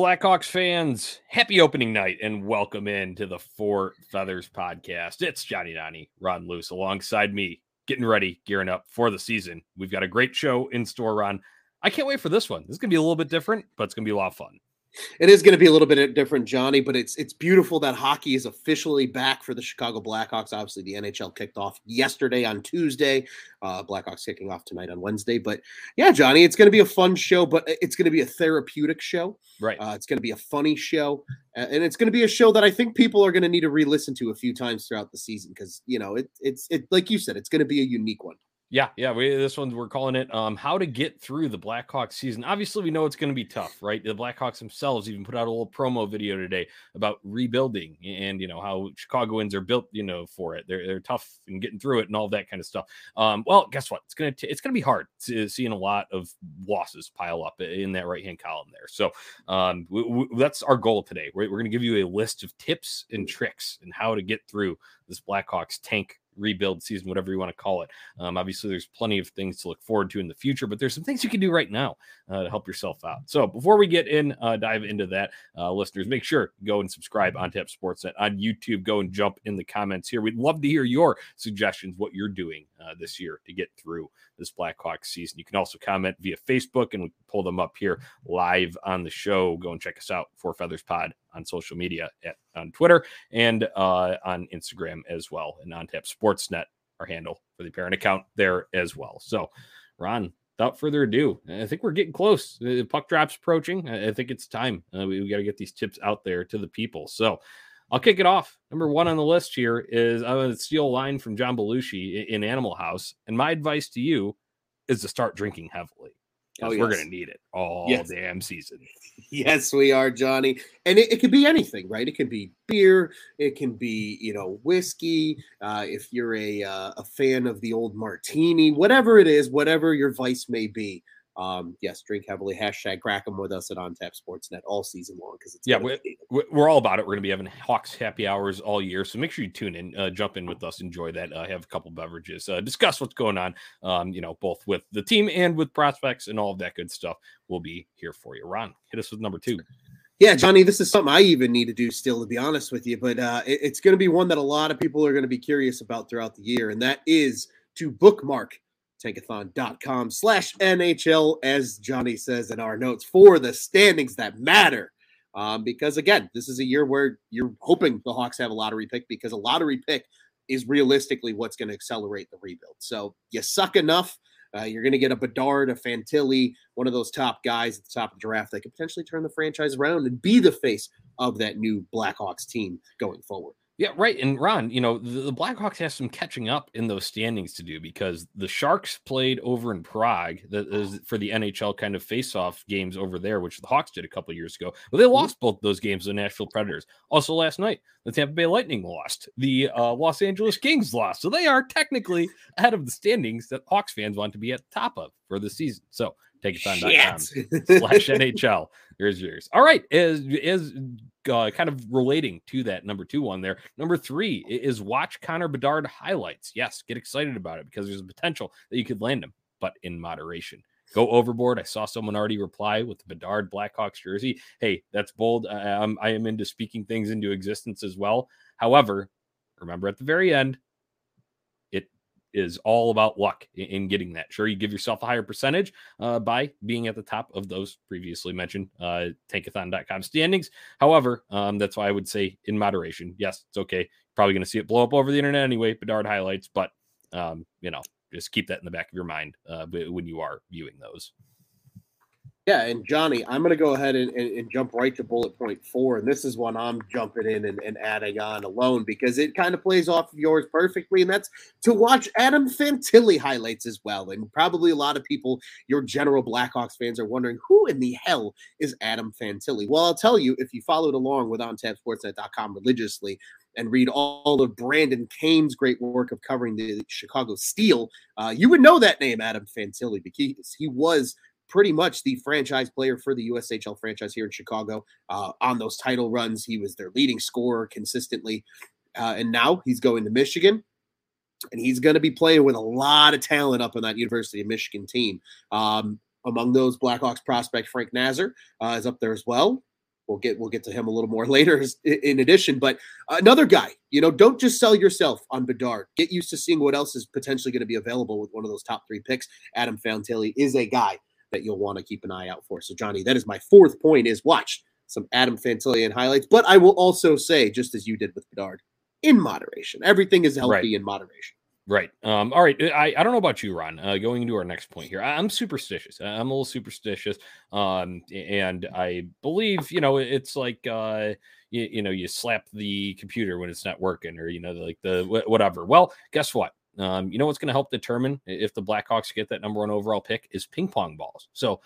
Blackhawks fans. Happy opening night and welcome in to the Four Feathers podcast. It's Johnny Donnie, Ron Luce, alongside me, getting ready, gearing up for the season. We've got a great show in store, Ron. I can't wait for this one. This is going to be a little bit different, but it's going to be a lot of fun. It is going to be a little bit different, Johnny, but it's it's beautiful that hockey is officially back for the Chicago Blackhawks. Obviously, the NHL kicked off yesterday on Tuesday. Uh, Blackhawks kicking off tonight on Wednesday. But yeah, Johnny, it's going to be a fun show, but it's going to be a therapeutic show. Right. Uh, it's going to be a funny show, and it's going to be a show that I think people are going to need to re-listen to a few times throughout the season because you know it, it's it like you said, it's going to be a unique one. Yeah, yeah. We this one we're calling it um how to get through the Blackhawks season. Obviously, we know it's going to be tough, right? The Blackhawks themselves even put out a little promo video today about rebuilding and you know how Chicagoans are built, you know, for it. They're they're tough and getting through it and all that kind of stuff. Um, well, guess what? It's gonna t- it's gonna be hard to, seeing a lot of losses pile up in that right hand column there. So um, we, we, that's our goal today. We're, we're gonna give you a list of tips and tricks and how to get through this Blackhawks tank rebuild season, whatever you want to call it. Um, obviously, there's plenty of things to look forward to in the future, but there's some things you can do right now uh, to help yourself out. So before we get in, uh, dive into that, uh, listeners, make sure go and subscribe on Tap Sportsnet on YouTube. Go and jump in the comments here. We'd love to hear your suggestions, what you're doing uh, this year to get through this Blackhawks season. You can also comment via Facebook, and we pull them up here live on the show. Go and check us out, Four Feathers Pod, on social media at on Twitter and uh, on Instagram as well, and on Tap Sportsnet, our handle for the parent account there as well. So, Ron, without further ado, I think we're getting close. The puck drop's approaching. I think it's time. Uh, we, we got to get these tips out there to the people. So, I'll kick it off. Number one on the list here is I'm going to steal a line from John Belushi in Animal House. And my advice to you is to start drinking heavily. Oh, yes. we're going to need it all yes. damn season. Yes, we are, Johnny. And it, it could be anything, right? It could be beer. It can be, you know, whiskey. Uh, if you're a, uh, a fan of the old martini, whatever it is, whatever your vice may be, um, yes, drink heavily. Hashtag crack them with us at On Tap Sportsnet all season long because it's yeah, we're, we're, all about it. We're going to be having Hawks happy hours all year, so make sure you tune in, uh, jump in with us, enjoy that. Uh, have a couple beverages, uh, discuss what's going on. Um, you know, both with the team and with prospects and all of that good stuff. We'll be here for you. Ron, hit us with number two. Yeah, Johnny, this is something I even need to do still, to be honest with you. But uh, it, it's going to be one that a lot of people are going to be curious about throughout the year, and that is to bookmark tankathon.com slash NHL, as Johnny says in our notes, for the standings that matter. Um, because again, this is a year where you're hoping the Hawks have a lottery pick because a lottery pick is realistically what's going to accelerate the rebuild. So you suck enough. Uh, you're going to get a Bedard, a Fantilli, one of those top guys at the top of the draft that could potentially turn the franchise around and be the face of that new Blackhawks team going forward. Yeah, right. And Ron, you know, the, the, Blackhawks have some catching up in those standings to do because the Sharks played over in Prague that is for the NHL kind of face-off games over there, which the Hawks did a couple years ago. But they mm-hmm. lost both those games to the Nashville Predators. Also last night, the Tampa Bay Lightning lost. The uh, Los Angeles Kings lost. So they are technically ahead of the standings that Hawks fans want to be at the top of for the season. So take it tankathon.com slash NHL. Here's yours. All right. Is is uh, kind of relating to that number two one there. Number three is watch Connor Bedard highlights. Yes, get excited about it because there's a potential that you could land him, but in moderation. Go overboard. I saw someone already reply with the Bedard Blackhawks jersey. Hey, that's bold. I, I am into speaking things into existence as well. However, remember at the very end, is all about luck in, getting that. Sure, you give yourself a higher percentage uh, by being at the top of those previously mentioned uh, tankathon.com standings. However, um, that's why I would say in moderation. Yes, it's okay. Probably going to see it blow up over the internet anyway, Bedard highlights, but um, you know, just keep that in the back of your mind uh, when you are viewing those. Yeah, and Johnny, I'm going to go ahead and, and, and, jump right to bullet point four. And this is one I'm jumping in and, and adding on alone because it kind of plays off of yours perfectly. And that's to watch Adam Fantilli highlights as well. And probably a lot of people, your general Blackhawks fans, are wondering who in the hell is Adam Fantilli? Well, I'll tell you, if you followed along with OnTapSportsNet.com religiously, and read all of Brandon Kane's great work of covering the Chicago Steel, uh, you would know that name, Adam Fantilli, because he was pretty much the franchise player for the USHL franchise here in Chicago. Uh, on those title runs, he was their leading scorer consistently. Uh, and now he's going to Michigan. And he's going to be playing with a lot of talent up on that University of Michigan team. Um, among those, Blackhawks prospect Frank Nazar uh, is up there as well. we'll get we'll get to him a little more later in addition. But another guy, you know, don't just sell yourself on Bedard. Get used to seeing what else is potentially going to be available with one of those top three picks. Adam Fantilli is a guy that you'll want to keep an eye out for. So Johnny, that is my fourth point: is watch some Adam Fantilli highlights. But I will also say, just as you did with Bedard, in moderation. Everything is healthy right. in moderation. Right. Um, all right. I, I don't know about you, Ron. Uh, going into our next point here, I, am superstitious. I'm a little superstitious. Um, and I believe, you know, it's like, uh, you, you know, you slap the computer when it's not working or, you know, like the whatever. Well, guess what? Um, you know what's going to help determine if the Blackhawks get that number one overall pick is ping pong balls. So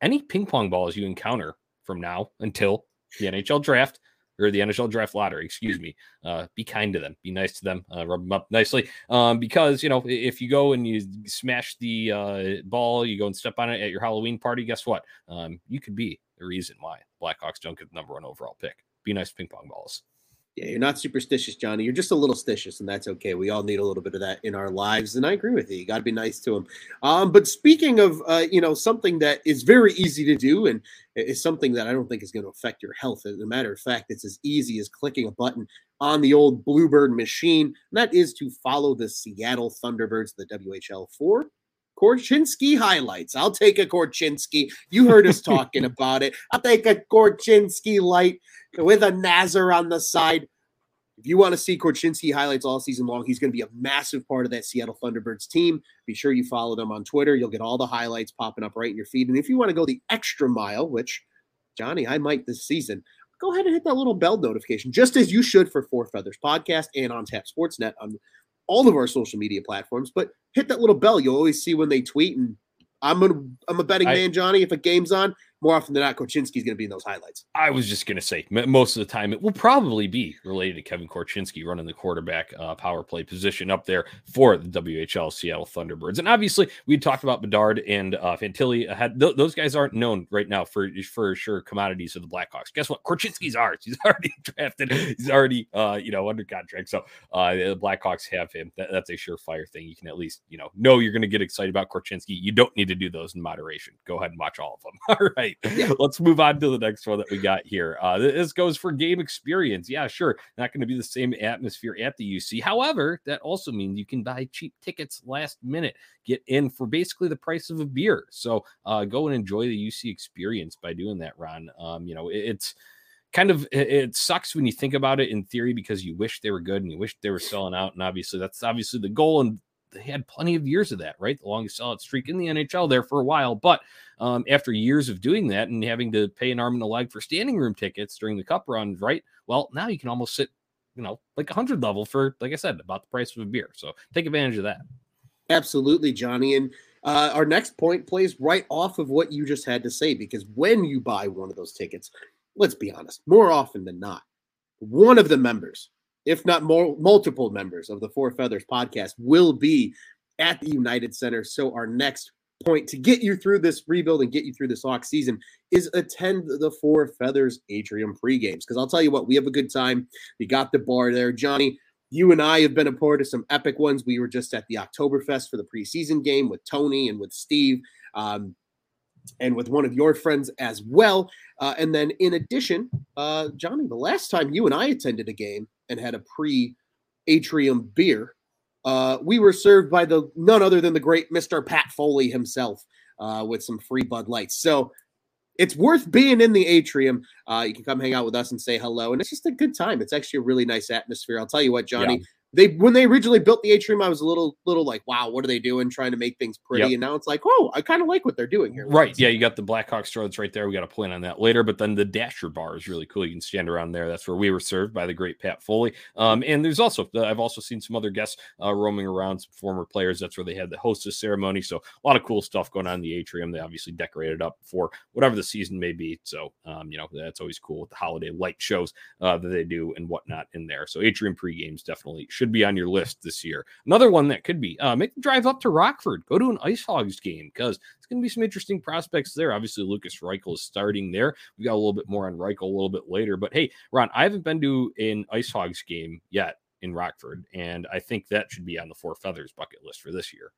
any ping pong balls you encounter from now until the NHL draft, or the NHL draft lottery, excuse me. Uh, be kind to them, be nice to them, uh, rub them up nicely. Um, because you know, if you go and you smash the uh, ball, you go and step on it at your Halloween party, guess what? Um, you could be the reason why Blackhawks don't get the number one overall pick. Be nice ping pong balls. Yeah, you're not superstitious, Johnny. You're just a little stitious, and that's okay. We all need a little bit of that in our lives, and I agree with you. You got to be nice to them. Um, but speaking of, uh, you know, something that is very easy to do, and is something that I don't think is going to affect your health. As a matter of fact, it's as easy as clicking a button on the old Bluebird machine. And that is to follow the Seattle Thunderbirds, the WHL for Korchinski highlights. I'll take a Korchinski. You heard us talking about it. I'll take a Korchinski light with a Nazar on the side. If you want to see Korchinski highlights all season long, he's going to be a massive part of that Seattle Thunderbirds team. Be sure you follow them on Twitter. You'll get all the highlights popping up right in your feed. And if you want to go the extra mile, which Johnny, I might this season, go ahead and hit that little bell notification, just as you should for Four Feathers Podcast and on Tap Sportsnet on all of our social media platforms. But hit that little bell. You'll always see when they tweet. And I'm a, I'm a betting I, man, Johnny. If a game's on, more often than not, Korchinski's going to be in those highlights. I was just going to say, most of the time, it will probably be related to Kevin Korchinski running the quarterback uh, power play position up there for the WHL Seattle Thunderbirds. And obviously, we talked about Bedard and uh, Fantilli. Had th- those guys aren't known right now for for sure commodities of the Blackhawks. Guess what? Korchinski's ours. He's already drafted. He's already uh, you know under contract. So uh, the Blackhawks have him. That, that's a surefire thing. You can at least you know know you're going to get excited about Korchinski. You don't need to do those in moderation. Go ahead and watch all of them. All right right. Yeah. Let's move on to the next one that we got here. Uh, this goes for game experience. Yeah, sure. Not going to be the same atmosphere at the UC. However, that also means you can buy cheap tickets last minute, get in for basically the price of a beer. So uh, go and enjoy the UC experience by doing that, Ron. Um, you know, it, it's kind of it sucks when you think about it in theory because you wish they were good and you wish they were selling out and obviously that's obviously the goal and they had plenty of years of that, right? The longest solid streak in the NHL there for a while. But um, after years of doing that and having to pay an arm and a leg for standing room tickets during the cup runs, right? Well, now you can almost sit, you know, like a hundred level for, like I said, about the price of a beer. So take advantage of that. Absolutely, Johnny. And uh, our next point plays right off of what you just had to say because when you buy one of those tickets, let's be honest, more often than not, one of the members if not more, multiple members of the Four Feathers podcast will be at the United Center. So our next point to get you through this rebuild and get you through this off season is attend the Four Feathers Atrium pre-games. Because I'll tell you what, we have a good time. We got the bar there. Johnny, you and I have been a part of some epic ones. We were just at the Oktoberfest for the preseason game with Tony and with Steve. Um, and with one of your friends as well. Uh, and then, in addition, uh, Johnny, the last time you and I attended a game and had a pre atrium beer, uh, we were served by the none other than the great Mr. Pat Foley himself uh, with some free Bud Lights. So it's worth being in the atrium. Uh, you can come hang out with us and say hello, and it's just a good time. It's actually a really nice atmosphere. I'll tell you what, Johnny. Yeah they when they originally built the atrium, I was a little little like, wow, what are they doing? Trying to make things pretty, yep. and now it's like, oh, I kind of like what they're doing here. Right? Yeah, you got the Blackhawk Strodes right there. We got a point on that later, but then the Dasher bar is really cool. You can stand around there. That's where we were served by the great Pat Foley. Um, and there's also I've also seen some other guests uh, roaming around, some former players. That's where they had the hostess ceremony. So a lot of cool stuff going on in the atrium. They obviously decorated up for whatever the season may be. So um, you know that's always cool with the holiday light shows uh, that they do and whatnot in there. So atrium pre games definitely should be on your list this year. Another one that could be uh, make the drive up to Rockford, go to an Ice Hogs game because it's going to be some interesting prospects there. Obviously, Lukas Reichel is starting there. We got a little bit more on Reichel a little bit later, but hey, Ron, I haven't been to an Ice Hogs game yet in Rockford, and I think that should be on the Four Feathers bucket list for this year.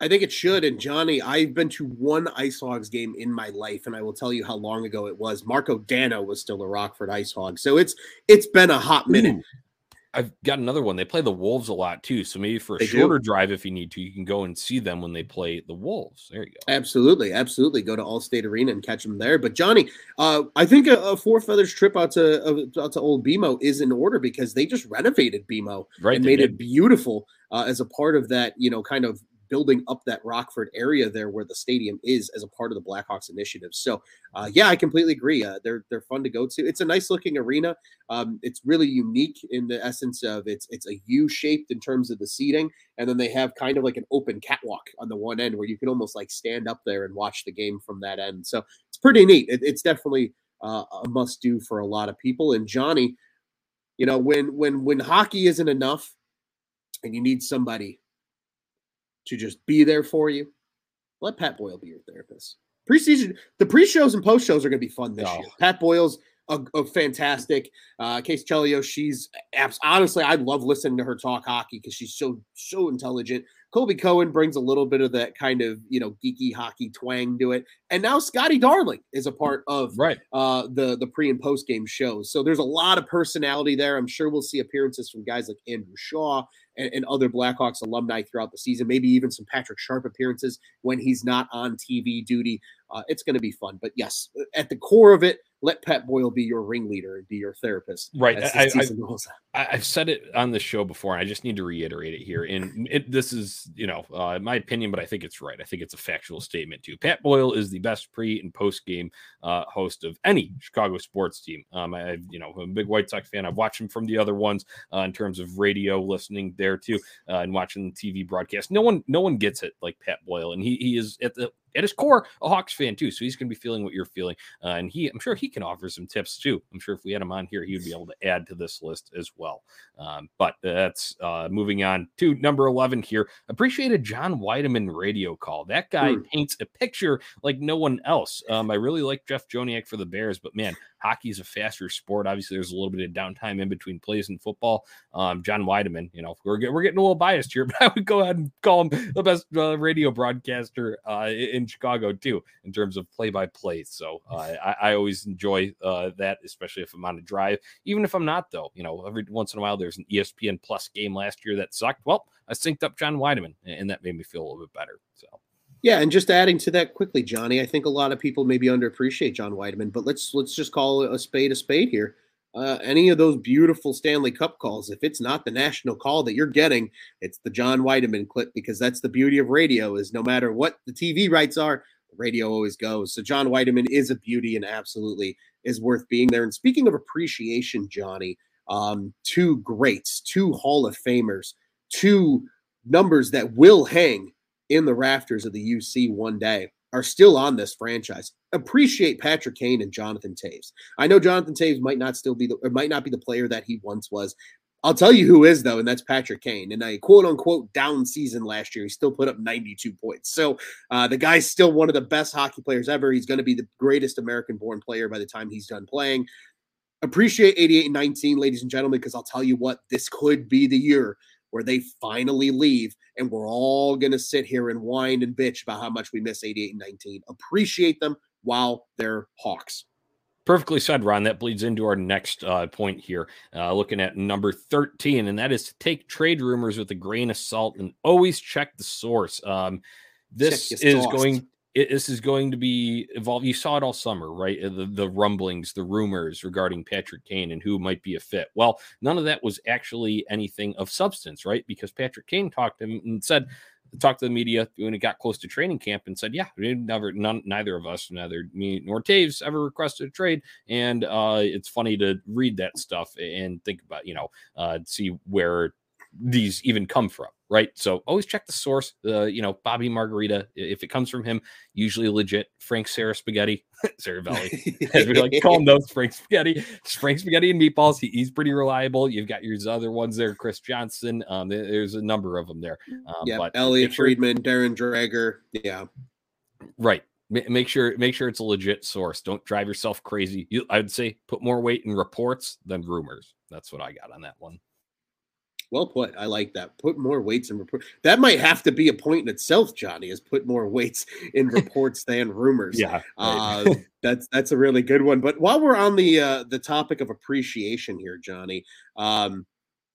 I think it should. And Johnny, I've been to one Ice Hogs game in my life, and I will tell you how long ago it was. Marko Dano was still a Rockford Ice Hog, so it's it's been a hot minute. Ooh. I've got another one. They play the Wolves a lot too. So maybe for a they shorter do. drive, if you need to, you can go and see them when they play the Wolves. There you go. Absolutely, absolutely. Go to Allstate Arena and catch them there. But Johnny, uh, I think a, a, four feathers trip out to uh, out to Old BMO is in order because they just renovated BMO right, and made did. it beautiful uh, as a part of that. You know, kind of building up that Rockford area there where the stadium is as a part of the Blackhawks initiative. So, uh, yeah, I completely agree. Uh, they're they're fun to go to. It's a nice looking arena. Um, it's really unique in the essence of it's it's a U shaped in terms of the seating, and then they have kind of like an open catwalk on the one end where you can almost like stand up there and watch the game from that end. So it's pretty neat. It, it's definitely uh, a must do for a lot of people. And Johnny, you know, when when when hockey isn't enough, and you need somebody to just be there for you, let Pat Boyle be your therapist. Preseason, the pre-shows and post-shows are going to be fun this oh. year. Pat Boyle's a, a fantastic. Uh, Caley Chelios, she's abs- honestly, I love listening to her talk hockey because she's so so intelligent. Colby Cohen brings a little bit of that kind of you know geeky hockey twang to it, and now Scotty Darling is a part of right uh, the the pre and post game shows. So there's a lot of personality there. I'm sure we'll see appearances from guys like Andrew Shaw and, and other Blackhawks alumni throughout the season. Maybe even some Patrick Sharp appearances when he's not on TV duty. Uh, it's going to be fun. But yes, at the core of it, let Pat Boyle be your ringleader and be your therapist. Right. I, have said it on the show before, and I just need to reiterate it here. And it, this is, you know, uh, my opinion, but I think it's right. I think it's a factual statement too. Pat Boyle is the best pre and post game uh, host of any Chicago sports team. Um, I, you know, I'm a big White Sox fan. I've watched him from the other ones uh, in terms of radio listening there too, uh, and watching the TV broadcast. No one, no one gets it like Pat Boyle, and he he is at the at his core a Hawks fan too. So he's going to be feeling what you're feeling, uh, and he I'm sure he can offer some tips too. I'm sure if we had him on here, he would be able to add to this list as well. Um, but that's uh, moving on to number 11 here. Appreciated John Wiedeman radio call. That guy mm. paints a picture like no one else. Um, I really like Jeff Joniak for the Bears, but man, hockey is a faster sport. Obviously, there's a little bit of downtime in between plays in football. Um, John Wiedeman, you know, we're, we're getting a little biased here, but I would go ahead and call him the best uh, radio broadcaster uh, in Chicago too, in terms of play by play. So uh, I, I, always enjoy uh, that, especially if I'm on a drive. Even if I'm not, though, you know, every once in a while there's an ESPN Plus game last year that sucked. Well, I synced up John Wiedeman, and that made me feel a little bit better. So. Yeah, and just adding to that quickly, Johnny, I think a lot of people maybe underappreciate John Wiedeman, but let's let's just call a spade a spade here. Uh, any of those beautiful Stanley Cup calls, if it's not the national call that you're getting, it's the John Wiedeman clip because that's the beauty of radio is no matter what the TV rights are, radio always goes. So John Wiedeman is a beauty and absolutely is worth being there. And speaking of appreciation, Johnny, um, two greats, two Hall of Famers, two numbers that will hang in the rafters of the UC one day are still on this franchise. Appreciate Patrick Kane and Jonathan Toews. I know Jonathan Toews might not still be the might not be the player that he once was. I'll tell you who is though, and that's Patrick Kane. And a quote unquote down season last year, he still put up 92 points. So uh, the guy's still one of the best hockey players ever. He's going to be the greatest American born player by the time he's done playing. Appreciate 88 and 19, ladies and gentlemen, because I'll tell you what, this could be the year where they finally leave and we're all going to sit here and whine and bitch about how much we miss 88 and 19. Appreciate them while they're Hawks. Perfectly said, Ron. That bleeds into our next uh, point here, uh, looking at number 13, and that is to take trade rumors with a grain of salt and always check the source. Um, this is going it, this is going to be evolved. You saw it all summer, right? Uh, the, the rumblings, the rumors regarding Patrick Kane and who might be a fit. Well, none of that was actually anything of substance, right? Because Patrick Kane talked to him and said, talked to the media when it got close to training camp and said, "Yeah, never, none, neither of us, neither me nor Toews, ever requested a trade." And uh, it's funny to read that stuff and think about, you know, uh, see where these even come from right? So always check the source. Uh, you know, Bobby Margarita, if it comes from him, usually legit. Frank Sarah Spaghetti, Seravalli, as we like call him those Frank Spaghetti, Frank Spaghetti and meatballs. He, he's pretty reliable. You've got your other ones there, Chris Johnston. Um, there's a number of them there. Um, yeah, but Elliotte Friedman, Darren Dreger. Yeah, right. Make sure make sure it's a legit source. Don't drive yourself crazy. You, I would say put more weight in reports than rumors. That's what I got on that one. Well put. I like that. Put more weights in reports. That might have to be a point in itself, Johnny. Is put more weights in reports than rumors. Yeah, uh, that's that's a really good one. But while we're on the uh, the topic of appreciation here, Johnny, um,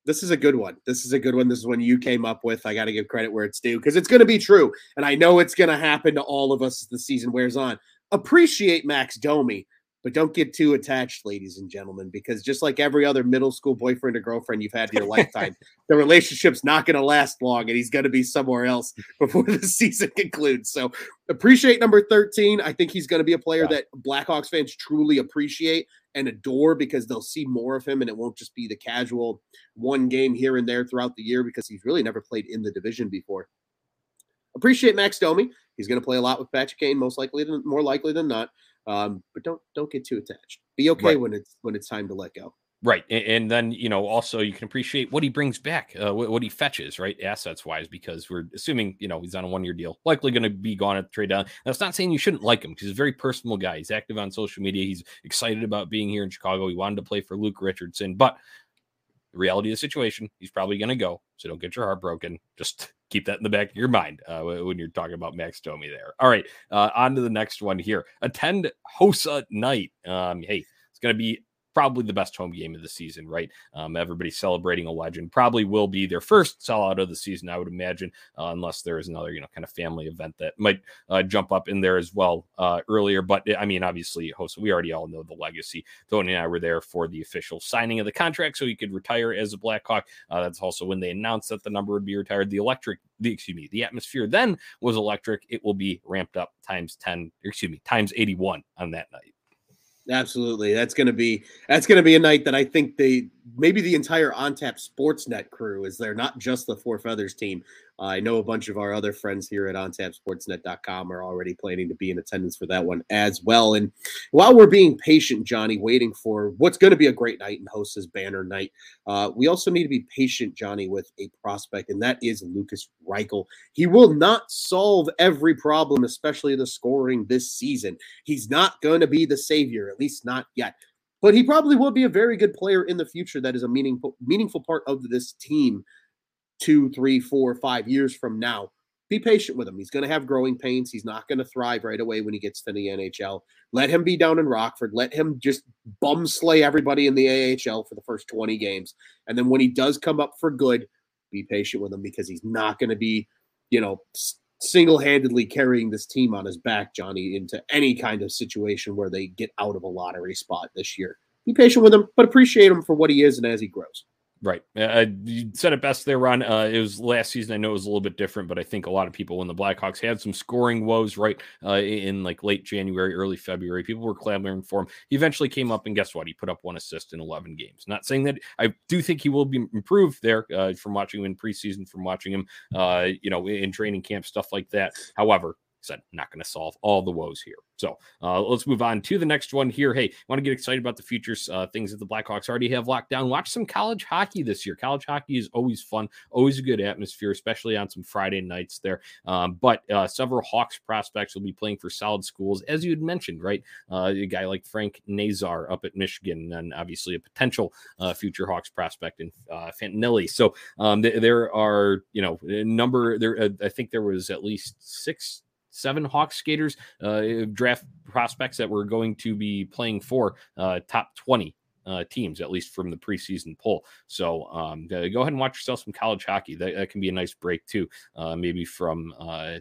this is a good one. This is a good one. This is one you came up with. I got to give credit where it's due because it's going to be true, and I know it's going to happen to all of us as the season wears on. Appreciate Max Domi but don't get too attached, ladies and gentlemen, because just like every other middle school boyfriend or girlfriend you've had in your lifetime, the relationship's not going to last long and he's going to be somewhere else mm. before the season concludes. So appreciate number 13. I think he's going to be a player yeah. that Blackhawks fans truly appreciate and adore because they'll see more of him and it won't just be the casual one game here and there throughout the year because he's really never played in the division before. Appreciate Max Domi. He's going to play a lot with Patrick Kane, most likely, than, more likely than not. Um, but don't don't get too attached. Be okay right. when it's when it's time to let go. Right, and, and, then you know also you can appreciate what he brings back, uh, what, what, he fetches, right, assets wise, because we're assuming you know he's on a one year deal, likely going to be gone at the trade down. That's not saying you shouldn't like him because he's a very personal guy. He's active on social media. He's excited about being here in Chicago. He wanted to play for Luke Richardson, but the reality of the situation, he's probably going to go. So don't get your heart broken. Just keep that in the back of your mind uh, when you're talking about Max Domi there. All right, uh, on to the next one here. Attend Hossa night. Um, hey, it's going to be probably the best home game of the season, right? Um, celebrating a legend. Probably will be their first sellout of the season, I would imagine, uh, unless there is another, you know, kind of family event that might uh, jump up in there as well uh, earlier. But I mean, obviously, Hossa, we already all know the legacy. Tony and I were there for the official signing of the contract, so he could retire as a Blackhawk. Uh, that's also when they announced that the number would be retired. The electric, the excuse me, the atmosphere then was electric. It will be ramped up times ten, excuse me, times eighty one on that night. Absolutely. That's going to be that's going to be a night that I think they maybe the entire OnTap Sportsnet crew is there, not just the Four Feathers team. Uh, I know a bunch of our other friends here at OnTapSportsnet.com are already planning to be in attendance for that one as well. And while we're being patient, Johnny, waiting for what's going to be a great night and Hossa's banner night, uh, we also need to be patient, Johnny, with a prospect, and that is Lukas Reichel. He will not solve every problem, especially the scoring this season. He's not going to be the savior, at least not yet but he probably will be a very good player in the future that is a meaningful meaningful part of this team two three four five years from now. Be patient with him. He's going to have growing pains. He's not going to thrive right away when he gets to the nhl let him be down in rockford. Let him just bum slay everybody in the ahl for the first 20 games. And then when he does come up for good be patient with him because he's not going to be you know single-handedly carrying this team on his back, Johnny, into any kind of situation where they get out of a lottery spot this year. Be patient with him, but appreciate him for what he is and as he grows. Right. Uh, you said it best there, Ron. Uh, it was last season. I know it was a little bit different, but I think a lot of people, when the Blackhawks had some scoring woes, right, uh, in like late January, early February, people were clamoring for him. He eventually came up, and guess what? He put up one assist in 11 games. Not saying that I do think he will be improved there uh, from watching him in preseason, from watching him, uh, you know, in training camp, stuff like that. However, said not going to solve all the woes here. So uh, let's move on to the next one here. Hey, want to get excited about the futures, uh, things that the Blackhawks already have locked down. Watch some college hockey this year. College hockey is always fun, always a good atmosphere, especially on some Friday nights there. Um, but uh, several Hawks prospects will be playing for solid schools, as you had mentioned, right? Uh, a guy like Frank Nazar up at Michigan, and obviously a potential uh, future Hawks prospect in uh, Fantilli. So um, th- there are, you know, a number there. I think there was at least six seven Hawks skaters, uh, draft prospects that were going to be playing for uh, top 20 uh, teams, at least from the preseason poll. So um, go ahead and watch yourself some college hockey. That, that can be a nice break too, uh, maybe from uh,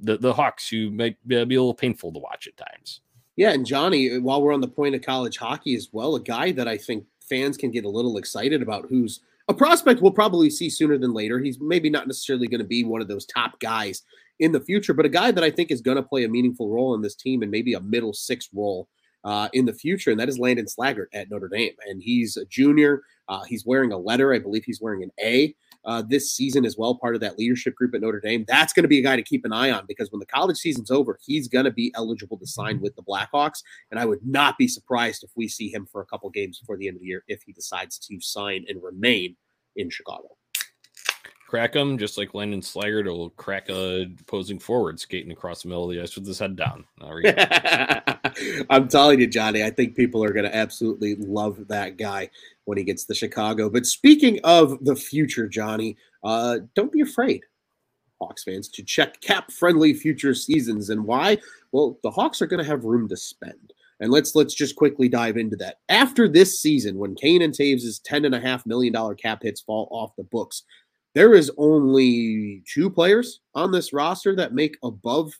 the the Hawks, who might be a little painful to watch at times. Yeah, and Johnny, while we're on the point of college hockey as well, a guy that I think fans can get a little excited about, who's a prospect we'll probably see sooner than later. He's maybe not necessarily going to be one of those top guys in the future, but a guy that I think is going to play a meaningful role in this team and maybe a middle six role uh, in the future, and that is Landon Slaggert at Notre Dame. And he's a junior. Uh, he's wearing a letter. I believe he's wearing an A uh, this season as well, part of that leadership group at Notre Dame. That's going to be a guy to keep an eye on because when the college season's over, he's going to be eligible to sign with the Blackhawks. And I would not be surprised if we see him for a couple games before the end of the year if he decides to sign and remain in Chicago. Crack him just like Landon Slaggert will crack a opposing forward skating across the middle of the ice with his head down. I'm telling you, Johnny, I think people are going to absolutely love that guy when he gets to Chicago. But speaking of the future, Johnny, uh, don't be afraid, Hawks fans, to check cap friendly future seasons. And why? Well, the Hawks are going to have room to spend. And let's let's just quickly dive into that. After this season, when Kane and Toews' ten and a half million dollar cap hits fall off the books, there is only two players on this roster that make above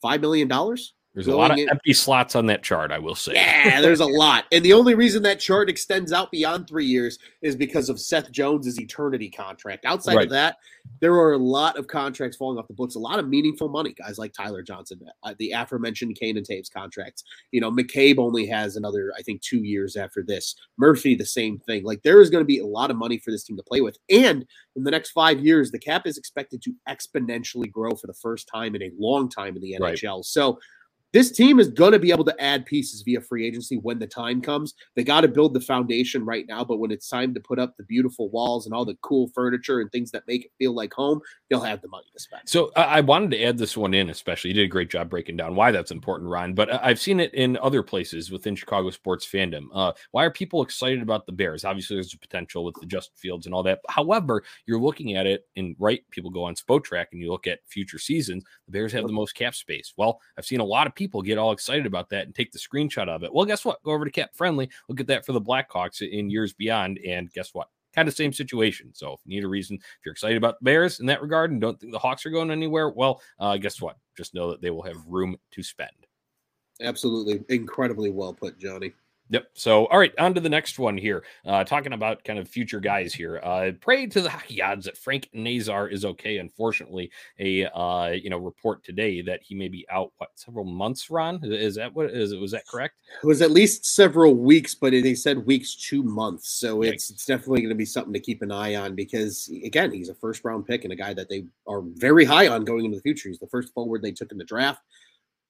five million dollars. There's a lot of in. empty slots on that chart, I will say. Yeah, there's a lot. And the only reason that chart extends out beyond three years is because of Seth Jones's eternity contract. Outside right. of that, there are a lot of contracts falling off the books, a lot of meaningful money. Guys like Tyler Johnson, uh, the aforementioned Kane and Toews contracts. You know, McCabe only has another, I think, two years after this. Murphy, the same thing. Like there is going to be a lot of money for this team to play with. And in the next five years, the cap is expected to exponentially grow for the first time in a long time in the NHL. Right. So this team is going to be able to add pieces via free agency when the time comes. They got to build the foundation right now, but when it's time to put up the beautiful walls and all the cool furniture and things that make it feel like home, they'll have the money to spend. So I wanted to add this one in, especially. You did a great job breaking down why that's important, Ron. But I've seen it in other places within Chicago sports fandom. Uh, why are people excited about the Bears? Obviously, there's a potential with the Justin Fields and all that. However, you're looking at it, and right, people go on Spotrac and you look at future seasons. The Bears have the most cap space. Well, I've seen a lot of people get all excited about that and take the screenshot of it. Well, guess what? Go over to Cap Friendly, look at that for the Blackhawks in years beyond, and guess what? Kind of same situation. So if you need a reason, if you're excited about the Bears in that regard and don't think the Hawks are going anywhere, well, uh, guess what? Just know that they will have room to spend. Absolutely, incredibly well put, Johnny. Yep. So, all right, on to the next one here. Uh, talking about kind of future guys here. Uh, pray to the hockey odds that Frank Nazar is okay. Unfortunately, a uh, you know report today that he may be out what several months. Ron, is that what is it? was that correct? It was at least several weeks, but they said weeks, two months. So it's it's definitely going to be something to keep an eye on because again, he's a first round pick and a guy that they are very high on going into the future. He's the first forward they took in the draft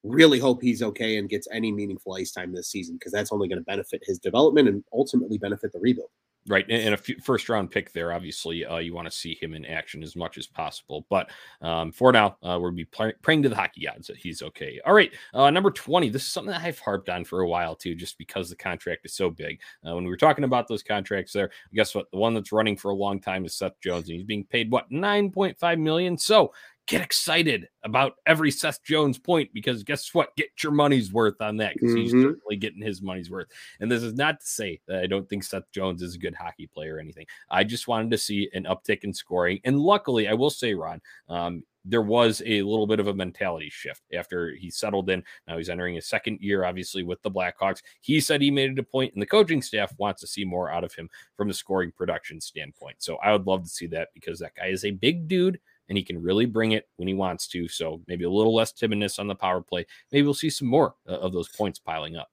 really hope he's okay and gets any meaningful ice time this season because that's only going to benefit his development and ultimately benefit the rebuild. Right, and a first round pick there. Obviously, uh, you want to see him in action as much as possible. But um, for now, uh, we'll be praying to the hockey gods that he's okay. All right, uh, number twenty. This is something that I've harped on for a while too, just because the contract is so big. Uh, when we were talking about those contracts, there, guess what? The one that's running for a long time is Seth Jones, and he's being paid what nine point five million. So get excited about every Seth Jones point because guess what? Get your money's worth on that because mm-hmm. he's certainly getting his money's worth. And this is not to say that I don't think Seth Jones is a good hockey player or anything. I just wanted to see an uptick in scoring. And luckily, I will say, Ron, um, there was a little bit of a mentality shift after he settled in. Now he's entering his second year, obviously, with the Blackhawks. He said he made it a point, and the coaching staff wants to see more out of him from the scoring production standpoint. So I would love to see that because that guy is a big dude and he can really bring it when he wants to. So maybe a little less timidness on the power play. Maybe we'll see some more uh, of those points piling up.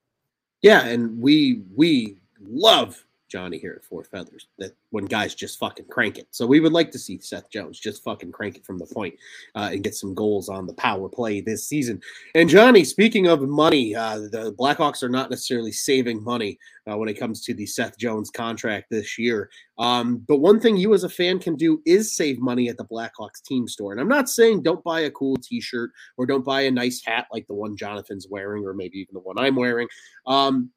Yeah, and we we love Johnny here at Four Feathers that when guys just fucking crank it. So we would like to see Seth Jones just fucking crank it from the point, uh, and get some goals on the power play this season. And Johnny, speaking of money, uh, the Blackhawks are not necessarily saving money uh, when it comes to the Seth Jones contract this year. Um, but one thing you as a fan can do is save money at the Blackhawks team store. And I'm not saying don't buy a cool T-shirt or don't buy a nice hat like the one Jonathan's wearing, or maybe even the one I'm wearing. Um,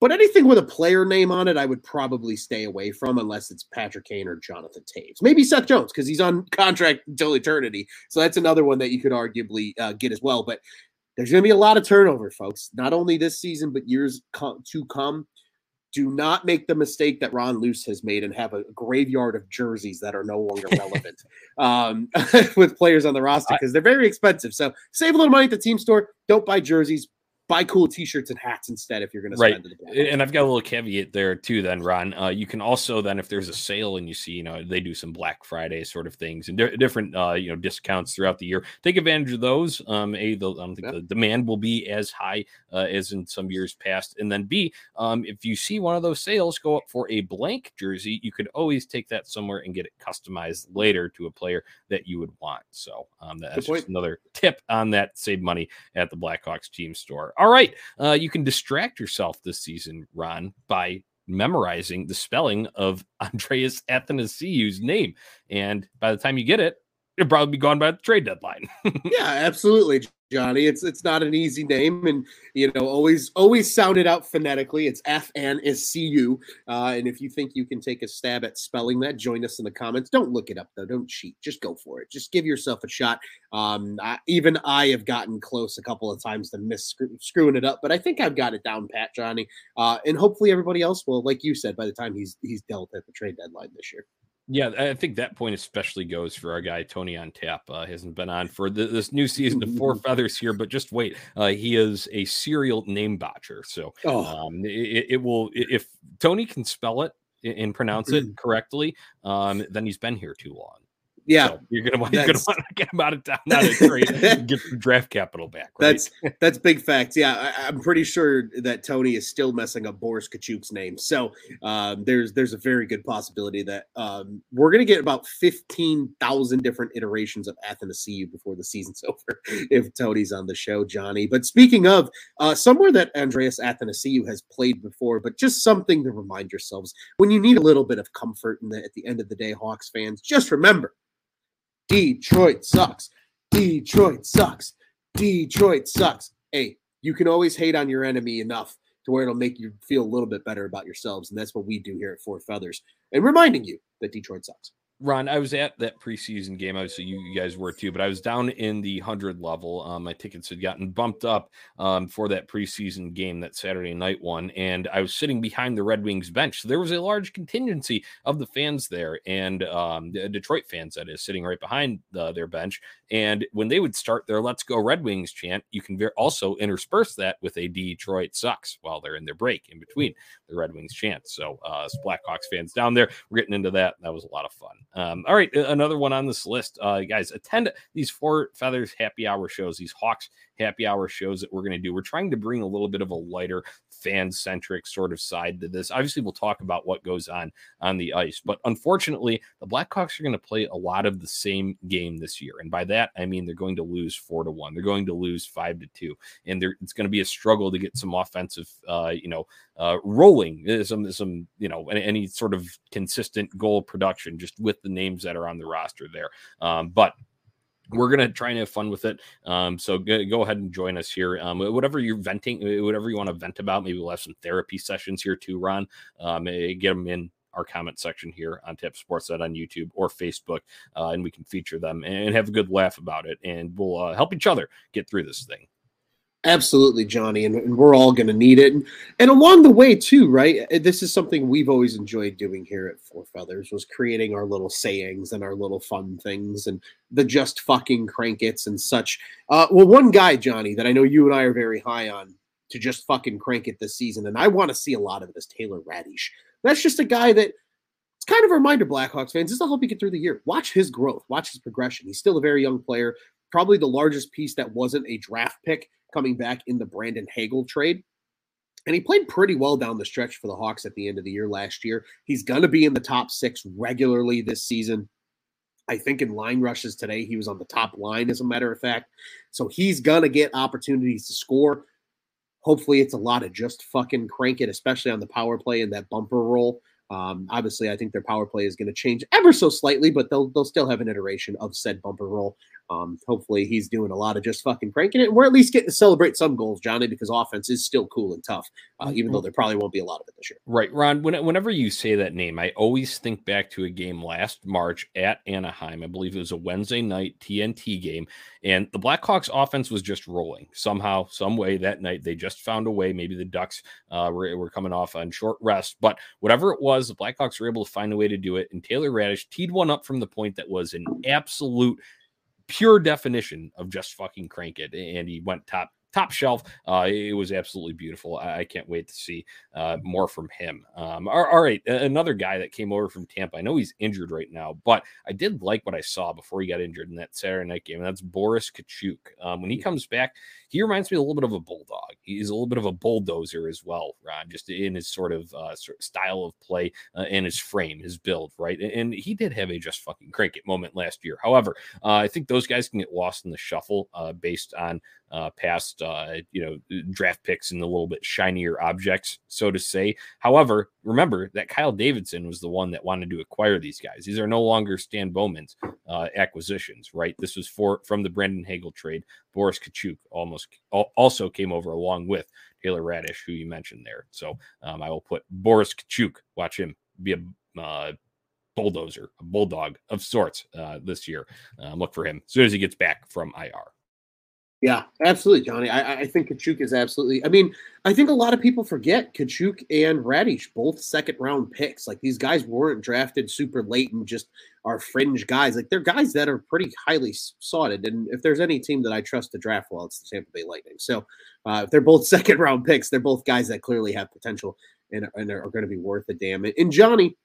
but anything with a player name on it, I would probably stay away from unless it's Patrick Kane or Jonathan Toews. Maybe Seth Jones because he's on contract until eternity. So that's another one that you could arguably uh, get as well. But there's going to be a lot of turnover, folks. Not only this season, but years to come. Do not make the mistake that Ron Luce has made and have a graveyard of jerseys that are no longer relevant um, with players on the roster because they're very expensive. So save a little money at the team store. Don't buy jerseys buy cool t-shirts and hats instead if you're going to right. And I've got a little caveat there too. Then Ron, uh, you can also then if there's a sale and you see you know they do some Black Friday sort of things and di- different uh, you know discounts throughout the year. Take advantage of those. Um, a, the, I don't think the demand will be as high uh, as in some years past. And then B, um, if you see one of those sales go up for a blank jersey, you could always take that somewhere and get it customized later to a player that you would want. So um, that's just another tip on that. Save money at the Blackhawks team store. All right. Uh, you can distract yourself this season, Ron, by memorizing the spelling of Andreas Athanasiou's name. And by the time you get it, it'll probably be gone by the trade deadline. yeah, absolutely. Johnny. It's it's not an easy name, and you know always always sound it out phonetically. It's F N S C U. Uh, and if you think you can take a stab at spelling that, join us in the comments. Don't look it up though. Don't cheat. Just go for it. Just give yourself a shot. Um, I, even I have gotten close a couple of times to miss screwing it up, but I think I've got it down pat, Johnny. Uh, and hopefully everybody else will, like you said, by the time he's he's dealt at the trade deadline this year. Yeah, I think that point especially goes for our guy Tony on tap. Uh, hasn't been on for the, this new season of Four Feathers here, but just wait. Uh, he is a serial name botcher, so oh. um, it, it, will. If Tony can spell it and pronounce it correctly, um, then he's been here too long. Yeah, so you're gonna want, you're gonna want to get him out of town, out of trade, get some draft capital back. Right? That's that's big facts. Yeah, I, am pretty sure that Tony is still messing up Boris Katchouk's name. So um, there's there's a very good possibility that um, we're gonna get about fifteen thousand different iterations of Athanasiou before the season's over if Tony's on the show, Johnny. But speaking of uh, somewhere that Andreas Athanasiou has played before, but just something to remind yourselves when you need a little bit of comfort in the, at the end of the day, Hawks fans, just remember Detroit sucks. Detroit sucks. Detroit sucks. Hey, you can always hate on your enemy enough to where it'll make you feel a little bit better about yourselves. And that's what we do here at Four Feathers and reminding you that Detroit sucks. Ron, I was at that preseason game. Obviously, you, you guys were too, but I was down in the hundred level. Um, my tickets had gotten bumped up um, for that preseason game, that Saturday night one, and I was sitting behind the Red Wings bench. So there was a large contingency of the fans there, and um, the Detroit fans that is sitting right behind uh, their bench. And when they would start their "Let's Go Red Wings" chant, you can also intersperse that with a "Detroit sucks" while they're in their break in between the Red Wings chant. So, uh, Blackhawks fans down there, we're getting into that. That was a lot of fun. Um, all right, another one on this list, uh, guys. Attend these Four Feathers Happy Hour shows, these Hawks Happy Hour shows that we're going to do. We're trying to bring a little bit of a lighter, fan centric sort of side to this. Obviously, we'll talk about what goes on on the ice, but unfortunately, the Blackhawks are going to play a lot of the same game this year, and by that I mean they're going to lose four to one. They're going to lose five to two, and it's going to be a struggle to get some offensive, uh, you know, uh, rolling, uh, some some you know any, any, sort of consistent goal production just with the names that are on the roster there. Um, but we're gonna try and have fun with it. Um, so go, go, ahead and join us here. Um, whatever you're venting, whatever you want to vent about, maybe we'll have some therapy sessions here too, Ron. Um, eh, get them in our comment section here on Tap Sportsnet on YouTube or Facebook, uh, and we can feature them and have a good laugh about it, and we'll uh, help each other get through this thing. Absolutely, Johnny, and, and we're all going to need it. And, and, along the way, too, right? Uh, this is something we've always enjoyed doing here at Four Feathers was creating our little sayings and our little fun things and the just fucking crank it's and such. Uh, well, one guy, Johnny, that I know you and I are very high on to just fucking crank it this season, and I want to see a lot of it is Taylor Raddysh. That's just a guy that it's kind of a reminder, Blackhawks fans. This will help you get through the year. Watch his growth, watch his progression. He's still a very young player, probably the largest piece that wasn't a draft pick coming back in the Brandon Hagel trade. And he played pretty well down the stretch for the Hawks at the end of the year last year. He's going to be in the top six regularly this season. I think in line rushes today, he was on the top line, as a matter of fact. So he's going to get opportunities to score. Hopefully, it's a lot of just fucking crank it, especially on the power play and that bumper role. Um, obviously, I think their power play is going to change ever so slightly, but they'll they'll still have an iteration of said bumper role. Um, hopefully, he's doing a lot of just fucking cranking it. We're at least getting to celebrate some goals, Johnny, because offense is still cool and tough, uh, even though mm-hmm. there probably won't be a lot of it this year. Right, Ron. When, whenever you say that name, I always think back to a game last March at Anaheim. I believe it was a Wednesday night TNT game, and the Blackhawks offense was just rolling somehow, some way that night. They just found a way. Maybe the Ducks uh, were, were coming off on short rest, but whatever it was, the Blackhawks were able to find a way to do it. And Taylor Raddysh teed one up from the point that was an absolute pure definition of just fucking crank it. And he went top top shelf. Uh, it was absolutely beautiful. I, I can't wait to see uh, more from him. Um, all, all right, another guy that came over from Tampa. I know he's injured right now, but I did like what I saw before he got injured in that Saturday night game, and that's Boris Katchouk. Um, when he comes back, he reminds me a little bit of a bulldog. He's a little bit of a bulldozer as well, Ron, just in his sort of, uh, sort of style of play uh, and his frame, his build, right? And, and, he did have a just fucking crank it moment last year. However, uh, I think those guys can get lost in the shuffle uh, based on uh, past, uh, you know, draft picks and the little bit shinier objects, so to say. However, remember that Kyle Davidson was the one that wanted to acquire these guys. These are no longer Stan Bowman's acquisitions, right? This was for from the Brandon Hagel trade. Boris Katchouk almost also came over along with Taylor Raddysh, who you mentioned there. So um, I will put Boris Katchouk. Watch him be a uh, bulldozer, a bulldog of sorts uh, this year. Um, look for him as soon as he gets back from IR. Yeah, absolutely, Johnny. I, I think Katchouk is absolutely. I mean, I think a lot of people forget Katchouk and Raddysh, both second round picks. Like these guys weren't drafted super late and just are fringe guys. Like they're guys that are pretty highly sought. And if there's any team that I trust to draft well, it's the Tampa Bay Lightning. So uh, if they're both second round picks, they're both guys that clearly have potential and, and are going to be worth a damn. And Johnny,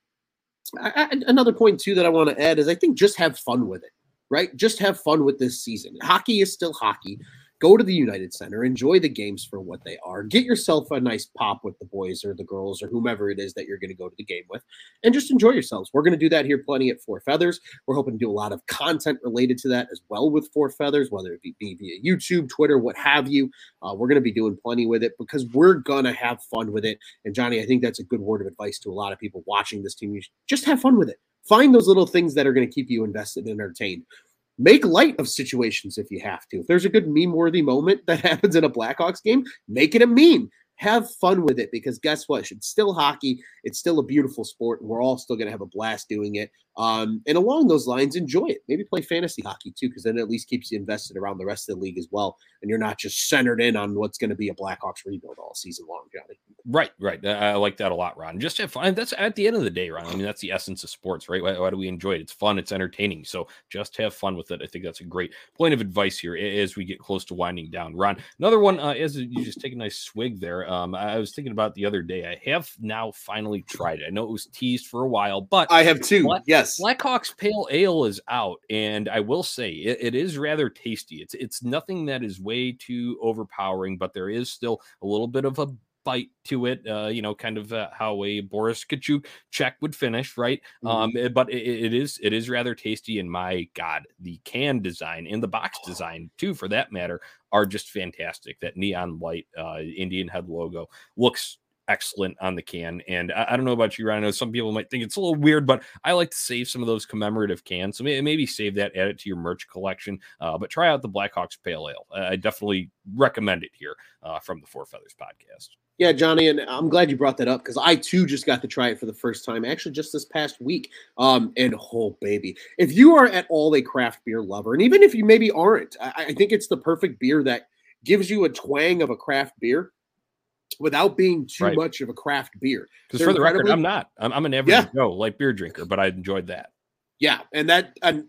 I, I, another point too that I want to add is I think just have fun with it, right? Just have fun with this season. Hockey is still hockey. Go to the United Center, enjoy the games for what they are. Get yourself a nice pop with the boys or the girls or whomever it is that you're going to go to the game with, and just enjoy yourselves. We're going to do that here plenty at Four Feathers. We're hoping to do a lot of content related to that as well with Four Feathers, whether it be, be via YouTube, Twitter, what have you. Uh, we're going to be doing plenty with it because we're going to have fun with it. And Johnny, I think that's a good word of advice to a lot of people watching this team. You just have fun with it. Find those little things that are going to keep you invested and entertained make light of situations if you have to. If there's a good meme worthy moment that happens in a Blackhawks game, make it a meme have fun with it because guess what? It's still hockey. It's still a beautiful sport, and we're all still going to have a blast doing it. Um, and along those lines, enjoy it. Maybe play fantasy hockey too, because then at least keeps you invested around the rest of the league as well, and you're not just centered in on what's going to be a Blackhawks rebuild all season long, Johnny. Right, right. I like that a lot, Ron. Just have fun. That's at the end of the day, Ron. I mean, that's the essence of sports, right? Why, why do we enjoy it? It's fun. It's entertaining. So just have fun with it. I think that's a great point of advice here as we get close to winding down. Ron, another one uh, as you just take a nice swig there. Um, I was thinking about the other day. I have now finally tried it. I know it was teased for a while, but I have too. Black, yes, Blackhawks Pale Ale is out, and I will say it, it is rather tasty. It's it's nothing that is way too overpowering, but there is still a little bit of a bite to it. Uh, you know, kind of uh, how a Boris Katchouk check would finish, right? Mm-hmm. Um, eh, but it, it is it is rather tasty. And my God, the can design and the box design too, for that matter, are just fantastic. That neon light uh, Indian head logo looks excellent on the can. And I, I, don't know about you, Ryan. I know some people might think it's a little weird, but I like to save some of those commemorative cans. So maybe, maybe save that, add it to your merch collection. Uh, but try out the Blackhawks Pale Ale. I definitely recommend it here uh, from the Four Feathers podcast. Yeah, Johnny, and I'm glad you brought that up because I too just got to try it for the first time, actually, just this past week. Um, and oh, baby, if you are at all a craft beer lover, and even if you maybe aren't, I, I think it's the perfect beer that gives you a twang of a craft beer without being too right. much of a craft beer. Because for the record, I'm not. I'm, I'm an average yeah. Joe, light beer drinker, but I enjoyed that. Yeah, and that and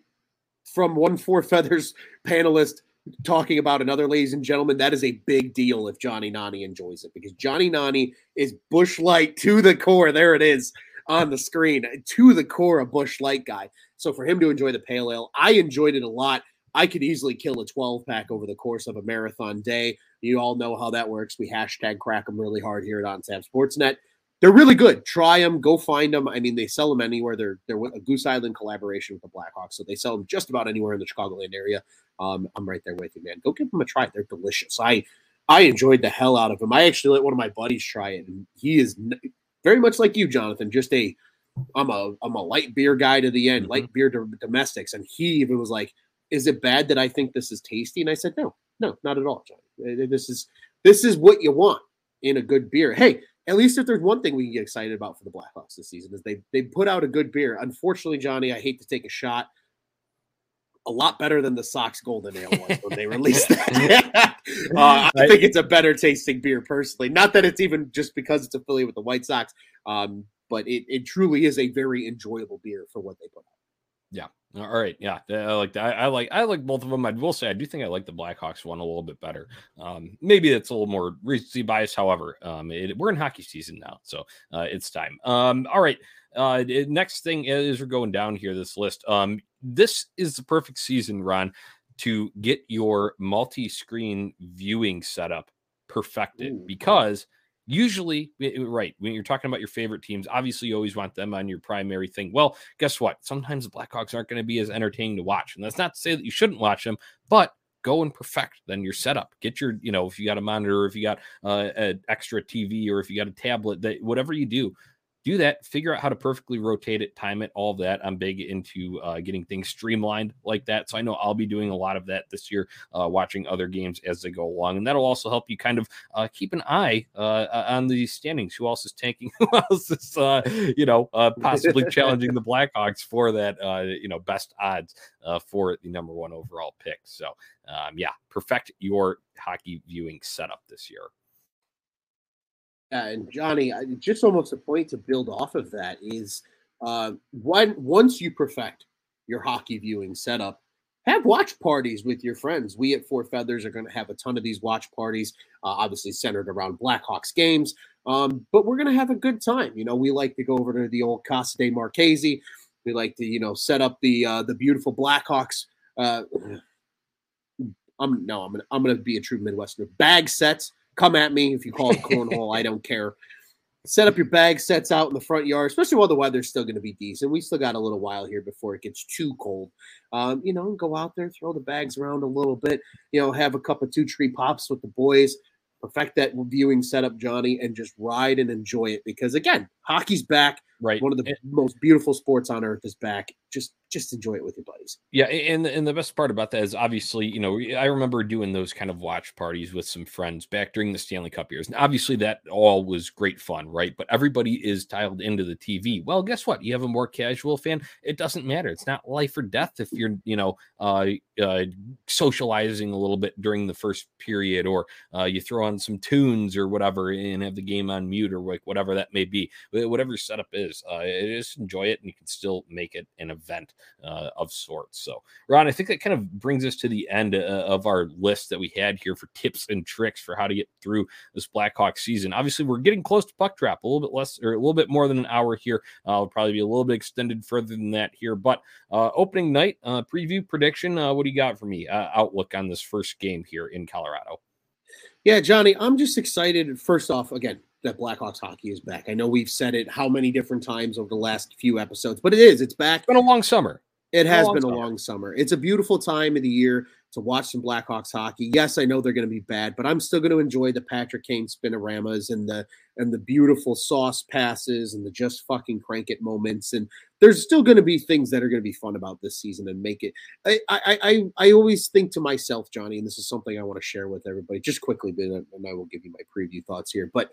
from one four feathers panelist talking about another, ladies and gentlemen, that is a big deal if Johnny Nani enjoys it because Johnny Nani is Busch Light to the core. There it is on the screen to the core, a Busch Light guy. So for him to enjoy the pale ale, I enjoyed it a lot. I could easily kill a 12 pack over the course of a marathon day. You all know how that works. We hashtag crack them really hard here at On Tap Sportsnet. They're really good. Try them. Go find them. I mean, they sell them anywhere. They're they're a Goose Island collaboration with the Blackhawks, so they sell them just about anywhere in the Chicagoland area. Um, I'm right there with you, man. Go give them a try. They're delicious. I I enjoyed the hell out of them. I actually let one of my buddies try it, and he is very much like you, Jonathan. Just a I'm a I'm a light beer guy to the end, mm-hmm. light beer to domestics, and he even was like, is it bad that I think this is tasty? And I said, no, no, not at all, Johnny. This is this is what you want in a good beer. Hey, at least if there's one thing we can get excited about for the Blackhawks this season is they they put out a good beer. Unfortunately, Johnny, I hate to take a shot. A lot better than the Sox Golden Ale was when they released that. uh, I think it's a better tasting beer, personally. Not that it's even just because it's affiliated with the White Sox, um, but it, it truly is a very enjoyable beer for what they put out. Yeah, all right, yeah, I like that. I, like I like both of them. I will say I do think I like the Blackhawks one a little bit better. Um, maybe it's a little more recency bias. However, um, it, we're in hockey season now, so uh, it's time. Um, all right. Uh, next thing is we're going down here this list. Um, this is the perfect season, Ron, to get your multi-screen viewing setup perfected Ooh. because usually right when you're talking about your favorite teams obviously you always want them on your primary thing well guess what sometimes the blackhawks aren't going to be as entertaining to watch and that's not to say that you shouldn't watch them but go and perfect then your setup. Get your, you know, if you got a monitor, if you got uh, an extra TV, or if you got a tablet, that whatever you do, do that figure out how to perfectly rotate it time it all of that i'm big into uh, getting things streamlined like that so i know i'll be doing a lot of that this year uh, watching other games as they go along and that'll also help you kind of uh, keep an eye uh, on the standings who else is tanking who else is uh, you know uh, possibly challenging the blackhawks for that you know best odds for the number one overall pick so um, yeah perfect your hockey viewing setup this year yeah, and Johnny, just almost a point to build off of that is uh, when once you perfect your hockey viewing setup, have watch parties with your friends. We at Four Feathers are going to have a ton of these watch parties, uh, obviously centered around Blackhawks games. Um, but we're going to have a good time. You know, we like to go over to the old Casa de Marchese. We like to, you know, set up the uh, the beautiful Blackhawks. Uh, I'm no, I'm gonna I'm gonna be a true Midwesterner. Bag sets Come at me if you call it cornhole. I don't care. Set up your bag sets out in the front yard, especially while the weather's still going to be decent. We still got a little while here before it gets too cold. Um, you know, go out there, throw the bags around a little bit. You know, have a cup of two tree pops with the boys. Perfect that viewing setup, Johnny, and just ride and enjoy it. Because again, hockey's back. Right. One of the most beautiful sports on earth is back. Just just enjoy it with your buddies. Yeah, and and the best part about that is obviously, you know, I remember doing those kind of watch parties with some friends back during the Stanley Cup years. And obviously that all was great fun, right? But everybody is tiled into the TV. Well, guess what? You have a more casual fan, it doesn't matter. It's not life or death if you're, you know, uh, uh socializing a little bit during the first period or uh, you throw on some tunes or whatever and have the game on mute or like whatever that may be. Whatever setup is, uh, just enjoy it and you can still make it an event uh, of sorts. So, Ron, I think that kind of brings us to the end uh, of our list that we had here for tips and tricks for how to get through this Blackhawk season. Obviously, we're getting close to puck drop, a little bit less or a little bit more than an hour here. Uh, will probably be a little bit extended further than that here. But uh, opening night uh, preview prediction. Uh, what do you got for me? Outlook on this first game here in Colorado. Yeah, Johnny, I'm just excited. First off, again, that Blackhawks hockey is back. I know we've said it how many different times over the last few episodes, but it is. It's back. It's been a long summer. It has a been a summer. long summer. It's a beautiful time of the year to watch some Blackhawks hockey. Yes, I know they're going to be bad, but I'm still going to enjoy the Patrick Kane spinoramas and the and the beautiful sauce passes and the just fucking crank it moments. And there's still going to be things that are going to be fun about this season and make it. I I I, I always think to myself, Johnny, and this is something I want to share with everybody, just quickly, and I will give you my preview thoughts here, but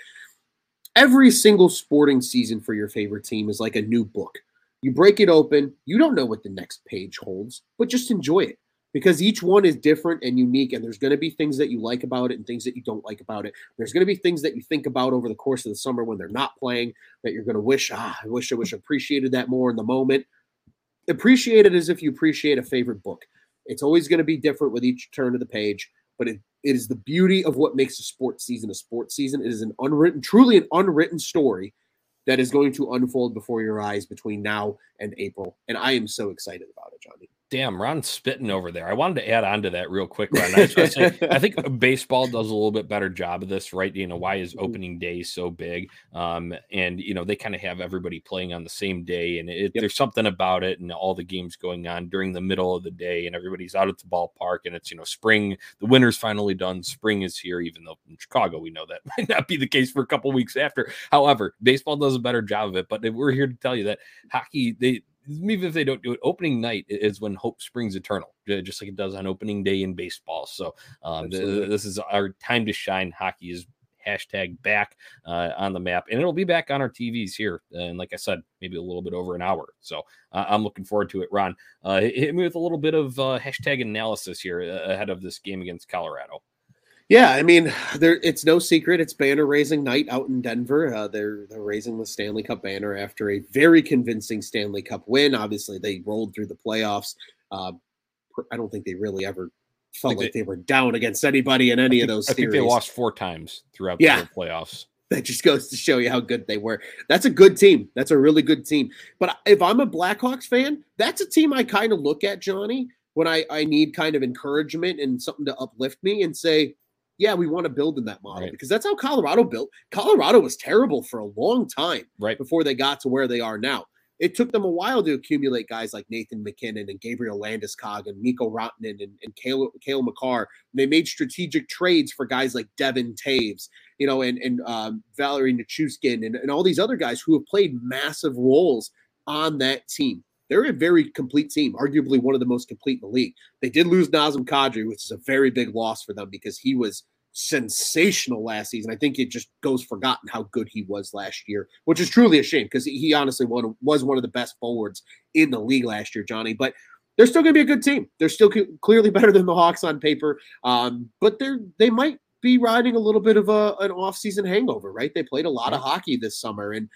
every single sporting season for your favorite team is like a new book. You break it open, you don't know what the next page holds, but just enjoy it because each one is different and unique. And there's going to be things that you like about it and things that you don't like about it. There's going to be things that you think about over the course of the summer when they're not playing that you're going to wish, ah, I wish I wish I appreciated that more in the moment. Appreciate it as if you appreciate a favorite book. It's always going to be different with each turn of the page, but it it is the beauty of what makes a sports season a sports season. It is an unwritten, truly an unwritten story that is going to unfold before your eyes between now and April. And I am so excited about it, Johnny damn, Ron's spitting over there. I wanted to add on to that real quick, Ron. I, say, I think baseball does a little bit better job of this, right? You know, why is opening day so big? Um, and you know, they kind of have everybody playing on the same day, and it, yep. there's something about it, and all the games going on during the middle of the day, and everybody's out at the ballpark, and it's you know, spring. The winter's finally done. Spring is here, even though in Chicago we know that might not be the case for a couple weeks after. However, baseball does a better job of it. But we're here to tell you that hockey, they even if they don't do it, opening night is when hope springs eternal, just like it does on opening day in baseball. So um, this is our time to shine. Hockey is hashtag back uh, on the map, and it'll be back on our TVs here. And like I said, maybe a little bit over an hour. So uh, I'm looking forward to it. Ron, uh, hit me with a little bit of uh, hashtag analysis here uh, ahead of this game against Colorado. Yeah, I mean, there it's no secret it's banner raising night out in Denver. Uh, they're they're raising the Stanley Cup banner after a very convincing Stanley Cup win. Obviously, they rolled through the playoffs. Uh, I don't think they really ever felt like they, they, were down against anybody in any think, of those. I series. think they lost four times throughout yeah. the playoffs. That just goes to show you how good they were. That's a good team. That's a really good team. But if I'm a Blackhawks fan, that's a team I kind of look at, Johnny, when I, I need kind of encouragement and something to uplift me and say, yeah, we want to build in that model right. because that's how Colorado built. Colorado was terrible for a long time, right before they got to where they are now. it took them a while to accumulate guys like Nathan MacKinnon and Gabriel Landeskog and Mikko Rantanen and, and Cale, Cale Makar. They made strategic trades for guys like Devon Toews, you know, and, and um, Valeri Nichushkin and, and all these other guys who have played massive roles on that team. They're a very complete team, arguably one of the most complete in the league. They did lose Nazem Kadri, which is a very big loss for them because he was sensational last season. I think it just goes forgotten how good he was last year, which is truly a shame because he honestly was one of the best forwards in the league last year, Johnny. But they're still going to be a good team. They're still clearly better than the Hawks on paper, um, but they're they might be riding a little bit of a an offseason hangover, right? They played a lot of hockey this summer, and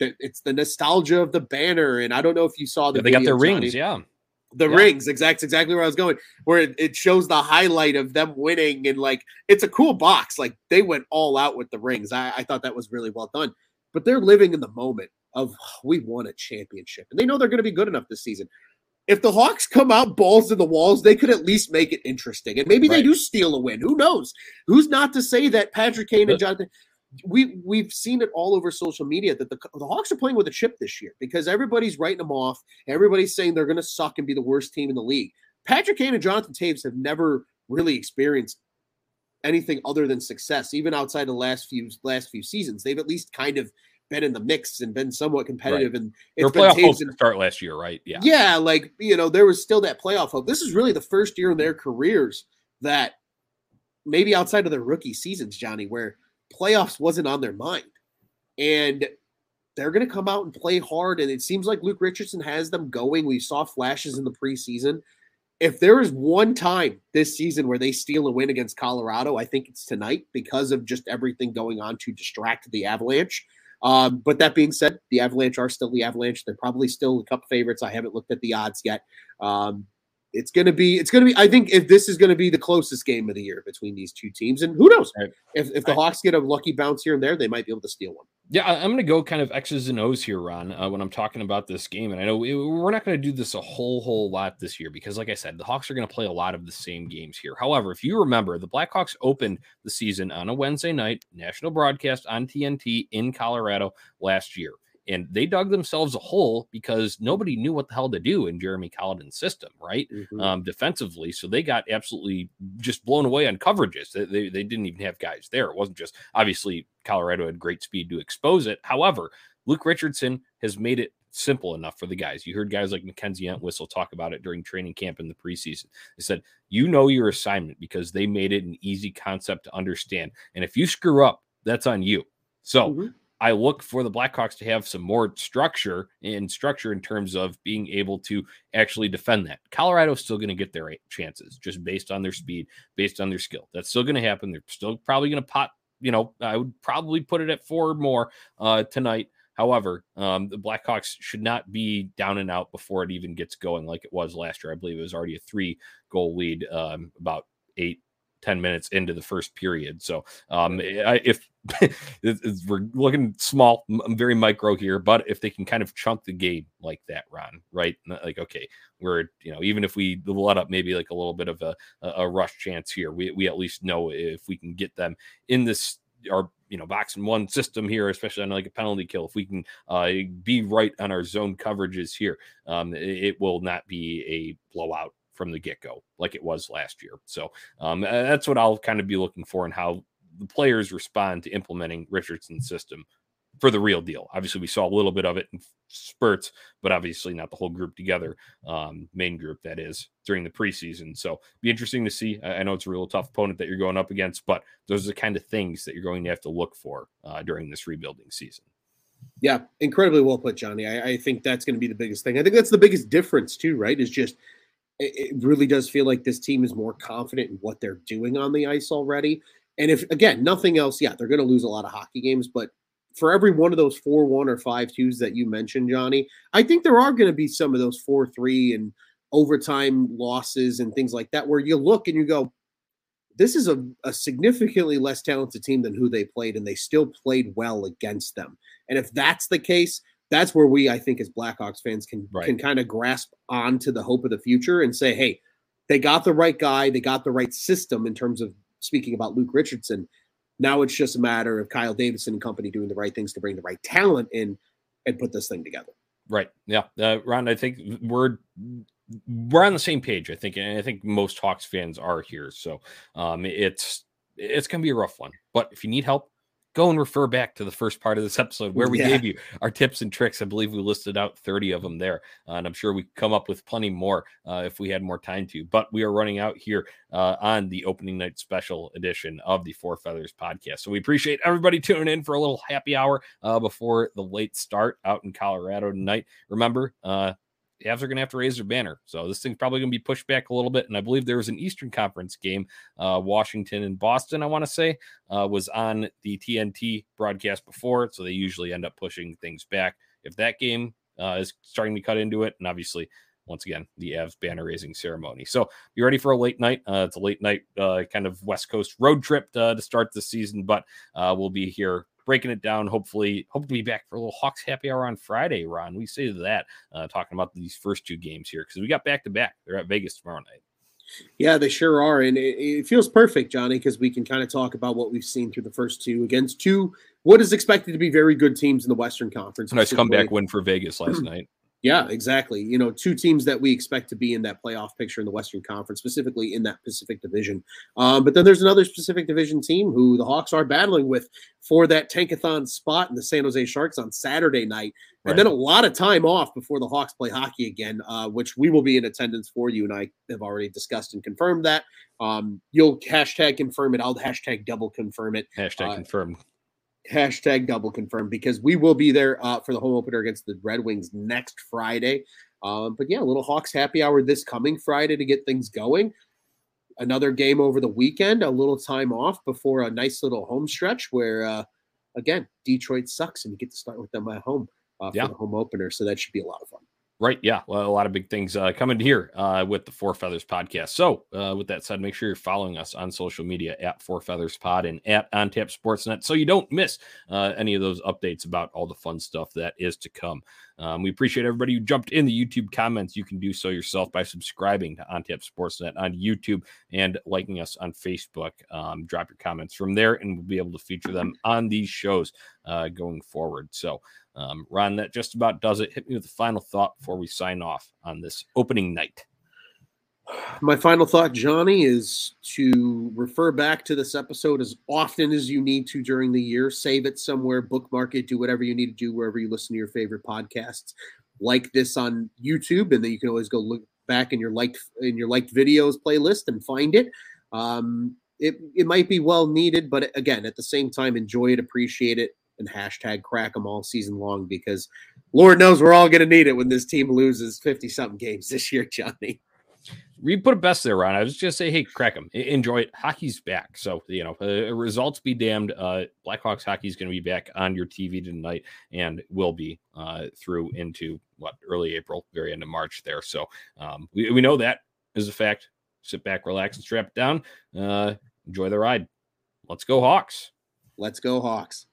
it's the nostalgia of the banner. And I don't know if you saw the yeah, they got their Johnny. rings, yeah the yeah. rings exact exactly where i was going where it, it, shows the highlight of them winning and like it's a cool box like they went all out with the rings i, I thought that was really well done but they're living in the moment of oh, we won a championship and they know they're going to be good enough this season if the hawks come out balls to the walls they could at least make it interesting and maybe right. they do steal a win who knows who's not to say that patrick kane and jonathan we we've seen it all over social media that the, the Hawks are playing with a chip this year because everybody's writing them off. Everybody's saying they're going to suck and be the worst team in the league. Patrick Kane and Jonathan Toews have never really experienced anything other than success, even outside the last few last few seasons. They've at least kind of been in the mix and been somewhat competitive. Right. And it's been playoff and, start last year, right? Yeah, yeah, like you know, there was still that playoff hope. This is really the first year in their careers that maybe outside of their rookie seasons, Johnny, where playoffs wasn't on their mind. And they're going to come out and play hard. And it seems like Luke Richardson has them going. We saw flashes in the preseason. If there is one time this season where they steal a win against Colorado, I think it's tonight because of just everything going on to distract the Avalanche. Um, but that being said, the Avalanche are still the Avalanche. They're probably still the Cup favorites. I haven't looked at the odds yet. Um, it's going to be it's going to be i think if this is going to be the closest game of the year between these two teams and who knows? Right. if, if the I, hawks get a lucky bounce here and there they might be able to steal one. Yeah i'm going to go kind of x's and o's here ron uh, when i'm talking about this game and i know we, we're not going to do this a whole whole lot this year because like i said the hawks are going to play a lot of the same games here. However if you remember the blackhawks opened the season on a wednesday night national broadcast on tnt in colorado last year and they dug themselves a hole because nobody knew what the hell to do in Jeremy Colliton's system, right? Mm-hmm. Um, defensively. So they got absolutely just blown away on coverages. They, they, they, didn't even have guys there. It wasn't just obviously Colorado had great speed to expose it. However, Luke Richardson has made it simple enough for the guys. You heard guys like Mackenzie Entwistle talk about it during training camp in the preseason. They said, you know your assignment because they made it an easy concept to understand. And if you screw up, that's on you. So mm-hmm. I look for the Blackhawks to have some more structure and structure in terms of being able to actually defend that. Colorado's still going to get their chances just based on their speed, based on their skill. That's still going to happen. They're still probably going to pot, you know, I would probably put it at four or more uh, tonight. However, um, the Blackhawks should not be down and out before it even gets going like it was last year. I believe it was already a three goal lead um, about eight 10 minutes into the first period. So um, if we're looking small, very micro here, but if they can kind of chunk the game like that, Ron, right? Like, okay, we're, you know, even if we let up maybe like a little bit of a, a rush chance here, we, we at least know if we can get them in this our you know box and one system here, especially on like a penalty kill. If we can uh, be right on our zone coverages here, um, it, it will not be a blowout from the get go, like it was last year. So um, that's what I'll kind of be looking for and how the players respond to implementing Richardson's system for the real deal. Obviously, we saw a little bit of it in spurts, but obviously not the whole group together, um, main group that is during the preseason. So be interesting to see. I know it's a real tough opponent that you're going up against, but those are the kind of things that you're going to have to look for uh, during this rebuilding season. Yeah, incredibly well put, Johnny. I, I think that's going to be the biggest thing. I think that's the biggest difference too, right? Is just it really does feel like this team is more confident in what they're doing on the ice already. And if again, nothing else, yeah, they're going to lose a lot of hockey games, but for every one of those four one or five twos that you mentioned, Johnny, I think there are going to be some of those four three and overtime losses and things like that where you look and you go, this is a, a significantly less talented team than who they played, and they still played well against them. And if that's the case, that's where we, I think, as Blackhawks fans, can right. can kind of grasp onto the hope of the future and say, hey, they got the right guy, they got the right system in terms of speaking about Luke Richardson. Now it's just a matter of Kyle Davidson and company doing the right things to bring the right talent in and put this thing together. Right. Yeah. Uh, Ron, I think we're we're on the same page. I think, and I think most Hawks fans are here. So um, it's it's gonna be a rough one. But if you need help, go and refer back to the first part of this episode where we yeah. gave you our tips and tricks. I believe we listed out 30 of them there. Uh, and I'm sure we come up with plenty more uh, if we had more time to. But we are running out here uh, on the opening night special edition of the Four Feathers podcast. So we appreciate everybody tuning in for a little happy hour uh, before the late start out in Colorado tonight. Remember, uh, the Avs are going to have to raise their banner. So this thing's probably going to be pushed back a little bit. And I believe there was an Eastern Conference game, uh, Washington and Boston, I want to say, uh, was on the TNT broadcast before. So they usually end up pushing things back. If that game uh, is starting to cut into it, and obviously, once again, the Avs banner raising ceremony. So be ready for a late night. Uh, it's a late night uh, kind of West Coast road trip to, to start the season, but uh, we'll be here breaking it down. Hopefully, hope to be back for a little Hawks happy hour on Friday, Ron. We say that uh, talking about these first two games here because we got back to back. They're at Vegas tomorrow night. Yeah, they sure are, and it, it feels perfect, Johnny, because we can kind of talk about what we've seen through the first two against two what is expected to be very good teams in the Western Conference. Nice comeback win for Vegas last night. Yeah, exactly. You know, two teams that we expect to be in that playoff picture in the Western Conference, specifically in that Pacific Division. Um, but then there's another Pacific Division team who the Hawks are battling with for that tankathon spot in the San Jose Sharks on Saturday night. Right. And then a lot of time off before the Hawks play hockey again, uh, which we will be in attendance for. You and I have already discussed and confirmed that. Um, you'll hashtag confirm it. I'll hashtag double confirm it. Hashtag uh, confirm hashtag double confirm because we will be there uh, for the home opener against the Red Wings next Friday. Um, but yeah, a little Hawks happy hour this coming Friday to get things going. Another game over the weekend, a little time off before a nice little home stretch where, uh, again, Detroit sucks and you get to start with them at home uh, for yeah. the home opener. So that should be a lot of fun. Right. Yeah. Well, a lot of big things uh, coming here uh, with the Four Feathers podcast. So, uh, with that said, make sure you're following us on social media at Four Feathers Pod and at On OnTap Sportsnet so you don't miss uh, any of those updates about all the fun stuff that is to come. Um, we appreciate everybody who jumped in the YouTube comments. You can do so yourself by subscribing to On OnTap Sportsnet on YouTube and liking us on Facebook. Um, drop your comments from there, and we'll be able to feature them on these shows uh, going forward. So, um, Ron, that just about does it. Hit me with the final thought before we sign off on this opening night. My final thought, Johnny, is to refer back to this episode as often as you need to during the year. Save it somewhere, bookmark it, do whatever you need to do wherever you listen to your favorite podcasts. Like this on YouTube, and then you can always go look back in your liked in your liked videos playlist and find it. Um, it it might be well needed, but again, at the same time, enjoy it, appreciate it, and hashtag crack them all season long because Lord knows we're all going to need it when this team loses 50 something games this year, Johnny. We put a best there, Ron. I was just say, hey, crack them, enjoy it. Hockey's back, so you know, uh, results be damned. Uh, Blackhawks hockey is going to be back on your TV tonight, and will be uh, through into what early April, very end of March there. So um, we we know that is a fact. Sit back, relax, and strap down. Uh, enjoy the ride. Let's go Hawks. Let's go Hawks.